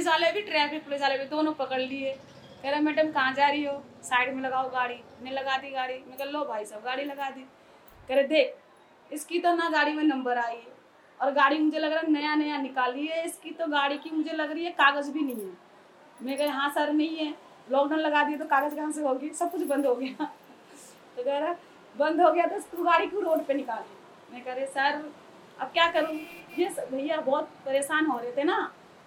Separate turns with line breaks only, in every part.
Police वाले भी, traffic police वाले भी दोनों पकड़ लिए। कह रहे, मैडम, कहाँ जा रही हो? साइड में लगाओ गाड़ी। ने लगा दी गाड़ी। मैं कह, लो भाई साहब, गाड़ी लगा दी। कह रहे, देख, इसकी तो ना गाड़ी में नंबर आई है और गाड़ी मुझे लग रहा है नया नया निकाली है। इसकी तो गाड़ी की मुझे लग रही है कागज़ भी नहीं है। मैं कह हाँ सर, नहीं है। लॉकडाउन लगा दिए तो कागज़ कहाँ से होगी सब कुछ बंद हो गया। तो कह रहा, बंद हो गया तो तू गाड़ी को रोड पे निकाली मैं कह रहे सर, अब क्या करूँ? ये भैया बहुत परेशान हो रहे थे ना।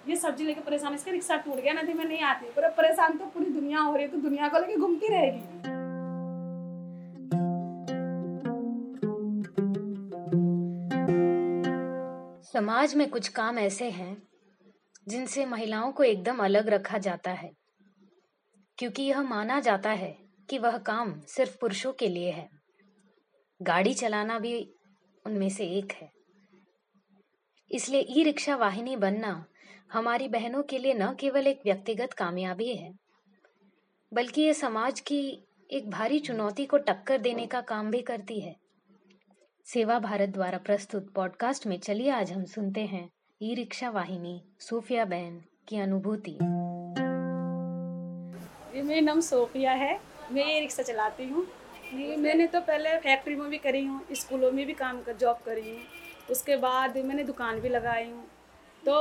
ये सब्ज़ी लेके परेशान इसका रिक्शा टूट गया, ना थी मैं नहीं आती। पर परेशान तो पूरी दुनिया हो रही है तो दुनिया को लेके घूमती रहेगी।
समाज में कुछ काम ऐसे हैं, जिनसे महिलाओं को एकदम अलग रखा जाता है। क्योंकि यह माना जाता है कि वह काम सिर्फ़ पुरुषों के लिए है। गाड़ी चलाना भी उनमें से एक है। इसलिए ई रिक्शा वाहिनी बनना हमारी बहनों के लिए न केवल एक व्यक्तिगत कामयाबी है, बल्कि ये समाज की एक भारी चुनौती को टक्कर देने का काम भी करती है। सेवा भारत द्वारा प्रस्तुत पॉडकास्ट में चलिए आज हम सुनते हैं ई रिक्शा वाहिनी, सोफिया बहन की अनुभूति।
मेरा नाम सोफिया है, मैं ये रिक्शा चलाती हूँ। मैंने तो पहले फैक्ट्री में भी करी हूँ, स्कूलों में भी काम कर, जॉब करी हूँ। उसके बाद मैंने दुकान भी लगाई हूँ। तो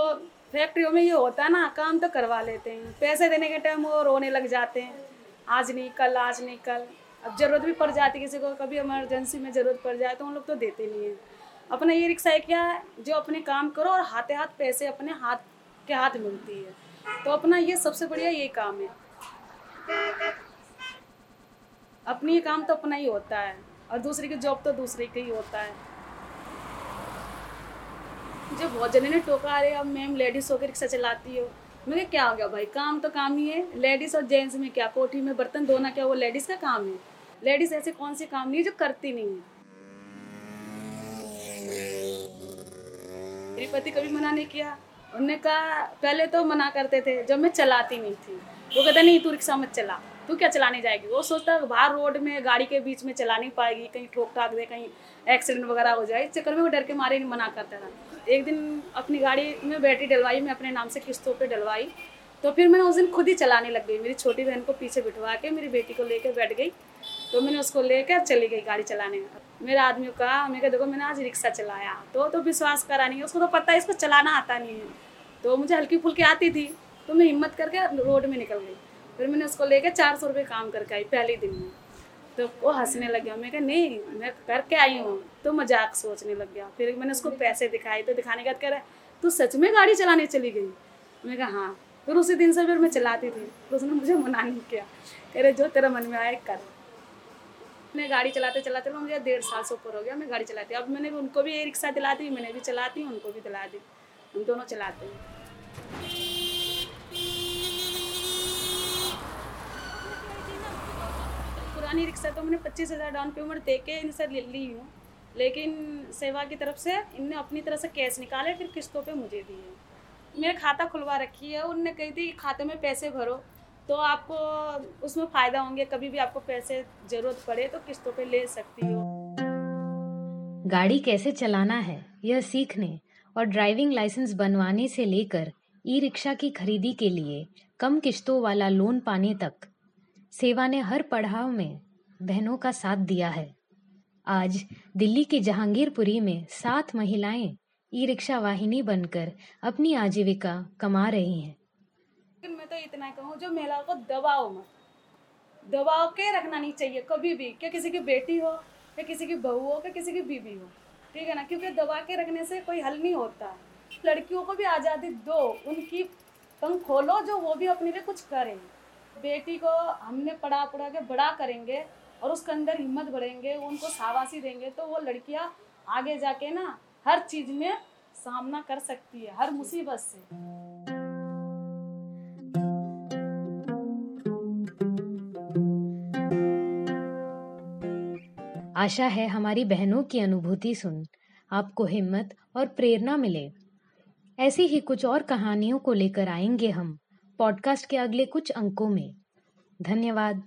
फैक्ट्रियों में ये होता है ना, काम तो करवा लेते हैं। पैसे देने के टाइम वो रोने लग जाते हैं। आज नहीं कल आज नहीं कल अब ज़रूरत भी पड़ जाती है किसी को, कभी इमरजेंसी में ज़रूरत पड़ जाए तो उन लोग तो देते नहीं हैं। अपना ये रिक्शा है क्या है जो अपने काम करो और हाथे हाथ पैसे अपने हाथ के हाथ मिलती है। तो अपना ये सबसे बढ़िया ये काम है। अपनी ये काम तो अपना ही होता है। और दूसरे की जॉब तो दूसरे का ही होता है। मुझे बहुत जने ने टोका, अरे अब मैम लेडीज़ होकर रिक्शा चलाती हो। मैंने क्या हो गया भाई? काम तो काम ही है। लेडीज़ और जेंट्स में क्या? कोठी में बर्तन धोना क्या? वो लेडीज़ का काम है। लेडीज़ ऐसे कौन से काम नहीं है जो करती नहीं है? मेरी पति कभी मना नहीं किया। उन्होंने कहा, पहले तो मना करते थे, जब मैं चलाती नहीं थी। वो कहता, नहीं, तू रिक्शा मत चला। तू क्या चलाने जाएगी? वो सोचता है बाहर रोड में, गाड़ी के बीच में चला नहीं पाएगी, कहीं ठोक ठाक दे, कहीं एक्सीडेंट वगैरह हो जाए। इस चक्कर में वो डर के मारे नहीं, मना करता था। एक दिन अपनी गाड़ी में बैटरी डलवाई, मैं अपने नाम से किस्तों पर डलवाई। तो फिर मैंने उस दिन खुद ही चलाने लग गई। मेरी छोटी बहन को पीछे बिठवा के, मेरी बेटी को लेकर बैठ गई। तो मैंने उसको लेकर चली गई गाड़ी चलाने। में मेरे आदमी कहा, मैं कहा, देखो, मैंने आज रिक्शा चलाया। तो तो विश्वास करा नहीं, उसको तो पता है, इसको चलाना आता नहीं है। तो मुझे हल्की फुल्की आती थी। तो मैं हिम्मत करके रोड में निकल गई। फिर मैंने उसको लेकर चार सौ रुपये काम करके आई पहले दिन में। तो वो हंसने लग गया। मैं कहा, नहीं, मैं करके आई हूँ। तो मज़ाक सोचने लग गया। फिर मैंने उसको पैसे दिखाए तो दिखाने के कह रहा है, तू सच में गाड़ी चलाने चली गई? मैं कहा हाँ। फिर उसी दिन से फिर मैं चलाती थी। तो उसने मुझे मना नहीं किया। कह रहे, जो तेरा मन में आए, कर। मैं गाड़ी चलाते चलाते मुझे डेढ़ साल से ऊपर हो गया। मैं गाड़ी चलाती, अब मैंने उनको भी रिक्शा दिलाती, मैंने भी चलाती हूँ उनको भी दिला दी। हम दोनों चलाते हैं। पुरानी रिक्शा तो मैंने पच्चीस हज़ार डाउन पेमेंट दे के इनसे ले ली हूँ। लेकिन सेवा की तरफ़ से इनने अपनी तरफ़ से कैश निकाले, फिर किस्तों पे मुझे दिए। मैंने खाता खुलवा रखी है, उनने कही थी, खाते में पैसे भरो। तो आपको उसमें फ़ायदा होंगे, कभी भी आपको पैसे ज़रूरत पड़े तो किस्तों पे ले सकती हो।
गाड़ी कैसे चलाना है, यह सीखने और ड्राइविंग लाइसेंस बनवाने से लेकर ई रिक्शा की खरीदी के लिए कम किस्तों वाला लोन पाने तक सेवा ने हर पड़ाव में बहनों का साथ दिया है। आज दिल्ली के जहांगीरपुरी में सात महिलाएँ ई रिक्शा वाहिनी बनकर अपनी आजीविका कमा रही हैं।
लेकिन मैं तो इतना कहूँ, जो महिलाओं को दबाओ मत। दबाव के रखना नहीं चाहिए, कभी भी क्या किसी की बेटी हो या किसी की बहू हो या किसी की बीबी हो। ठीक है ना? क्योंकि दबा के रखने से कोई हल नहीं होता। लड़कियों को भी आज़ादी दो, उनकी पंख खोलो, जो वो भी अपने लिए कुछ करें। बेटी को हमने पढ़ा पढ़ा के बड़ा करेंगे और उसके अंदर हिम्मत बढ़ेंगे उनको शाबाशी देंगे तो वो लड़कियाँ आगे जाके ना हर चीज़ में सामना कर सकती है, हर मुसीबत से।
आशा है हमारी बहनों की अनुभूति सुन, आपको हिम्मत और प्रेरणा मिले। ऐसी ही कुछ और कहानियों को लेकर आएँगे हम। पॉडकास्ट के अगले कुछ अंकों में। धन्यवाद।